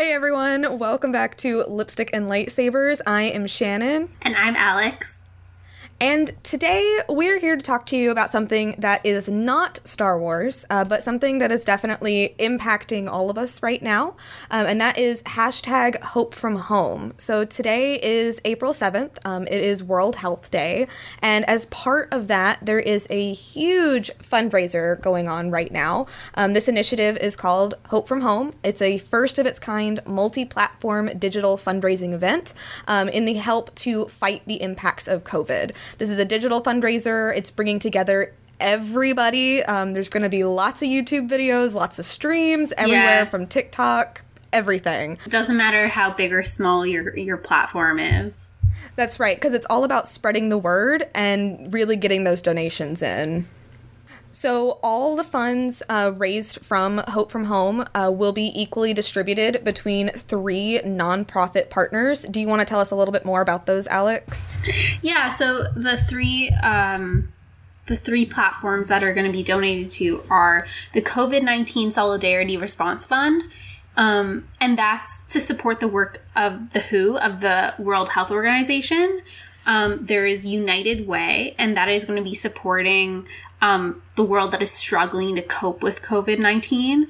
Hey everyone, welcome back to Lipstick and Lightsabers. I am Shannon. And I'm Alex. And today we're here to talk to you about something that is not Star Wars, uh, but something that is definitely impacting all of us right now. Um, and that is hashtag Hope from Home. So today is April 7th. Um, it is World Health Day. And as part of that, there is a huge fundraiser going on right now. Um, this initiative is called Hope from Home. It's a first of its kind multi platform digital fundraising event um, in the help to fight the impacts of COVID. This is a digital fundraiser. It's bringing together everybody. Um, there's going to be lots of YouTube videos, lots of streams everywhere yeah. from TikTok, everything. It doesn't matter how big or small your your platform is. That's right, because it's all about spreading the word and really getting those donations in. So, all the funds uh, raised from Hope from Home uh, will be equally distributed between three nonprofit partners. Do you want to tell us a little bit more about those, Alex? Yeah, so the three. Um, the three platforms that are going to be donated to are the COVID 19 Solidarity Response Fund, um, and that's to support the work of the WHO, of the World Health Organization. Um, there is United Way, and that is going to be supporting um, the world that is struggling to cope with COVID 19.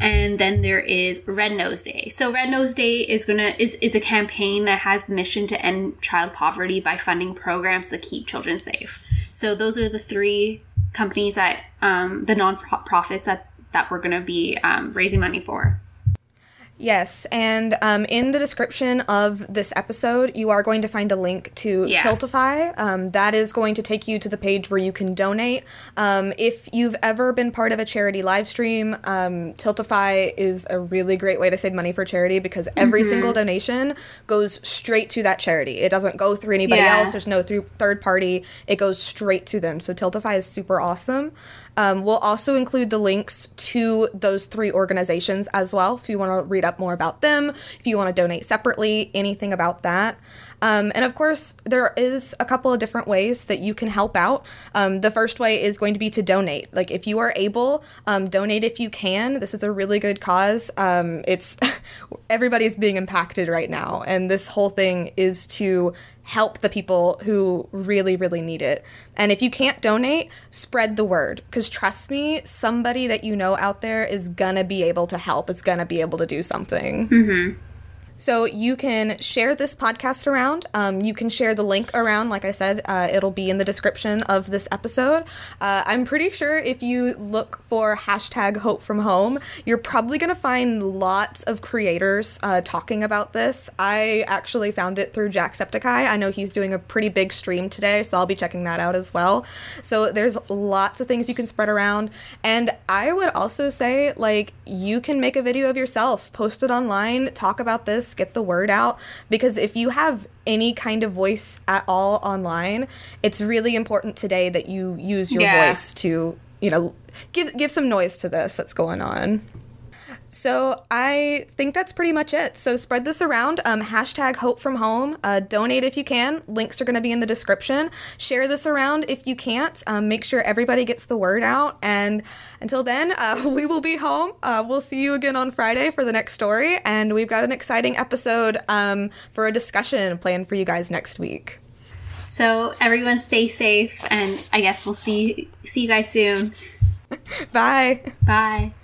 And then there is Red Nose Day. So Red Nose Day is gonna is, is a campaign that has the mission to end child poverty by funding programs that keep children safe. So those are the three companies that um, the nonprofits that that we're gonna be um, raising money for. Yes, and um, in the description of this episode, you are going to find a link to yeah. Tiltify. Um, that is going to take you to the page where you can donate. Um, if you've ever been part of a charity live stream, um, Tiltify is a really great way to save money for charity because every mm-hmm. single donation goes straight to that charity. It doesn't go through anybody yeah. else. There's no through third party. It goes straight to them. So Tiltify is super awesome. Um, we'll also include the links to those three organizations as well if you want to read up more about them, if you want to donate separately, anything about that. Um, and of course, there is a couple of different ways that you can help out. Um, the first way is going to be to donate. Like if you are able, um, donate if you can. This is a really good cause. Um, it's everybody's being impacted right now, and this whole thing is to help the people who really, really need it. And if you can't donate, spread the word. Because trust me, somebody that you know out there is gonna be able to help, is gonna be able to do something. Mm-hmm. So you can share this podcast around. Um, you can share the link around. Like I said, uh, it'll be in the description of this episode. Uh, I'm pretty sure if you look for hashtag Hope from Home, you're probably going to find lots of creators uh, talking about this. I actually found it through Jacksepticeye. I know he's doing a pretty big stream today, so I'll be checking that out as well. So there's lots of things you can spread around. And I would also say, like, you can make a video of yourself, post it online, talk about this get the word out because if you have any kind of voice at all online, it's really important today that you use your yeah. voice to, you know, give give some noise to this that's going on. So I think that's pretty much it. So spread this around. Um, hashtag Hope from Home. Uh, donate if you can. Links are going to be in the description. Share this around if you can't. Um, make sure everybody gets the word out. And until then, uh, we will be home. Uh, we'll see you again on Friday for the next story. And we've got an exciting episode um, for a discussion planned for you guys next week. So everyone stay safe, and I guess we'll see see you guys soon. Bye. Bye.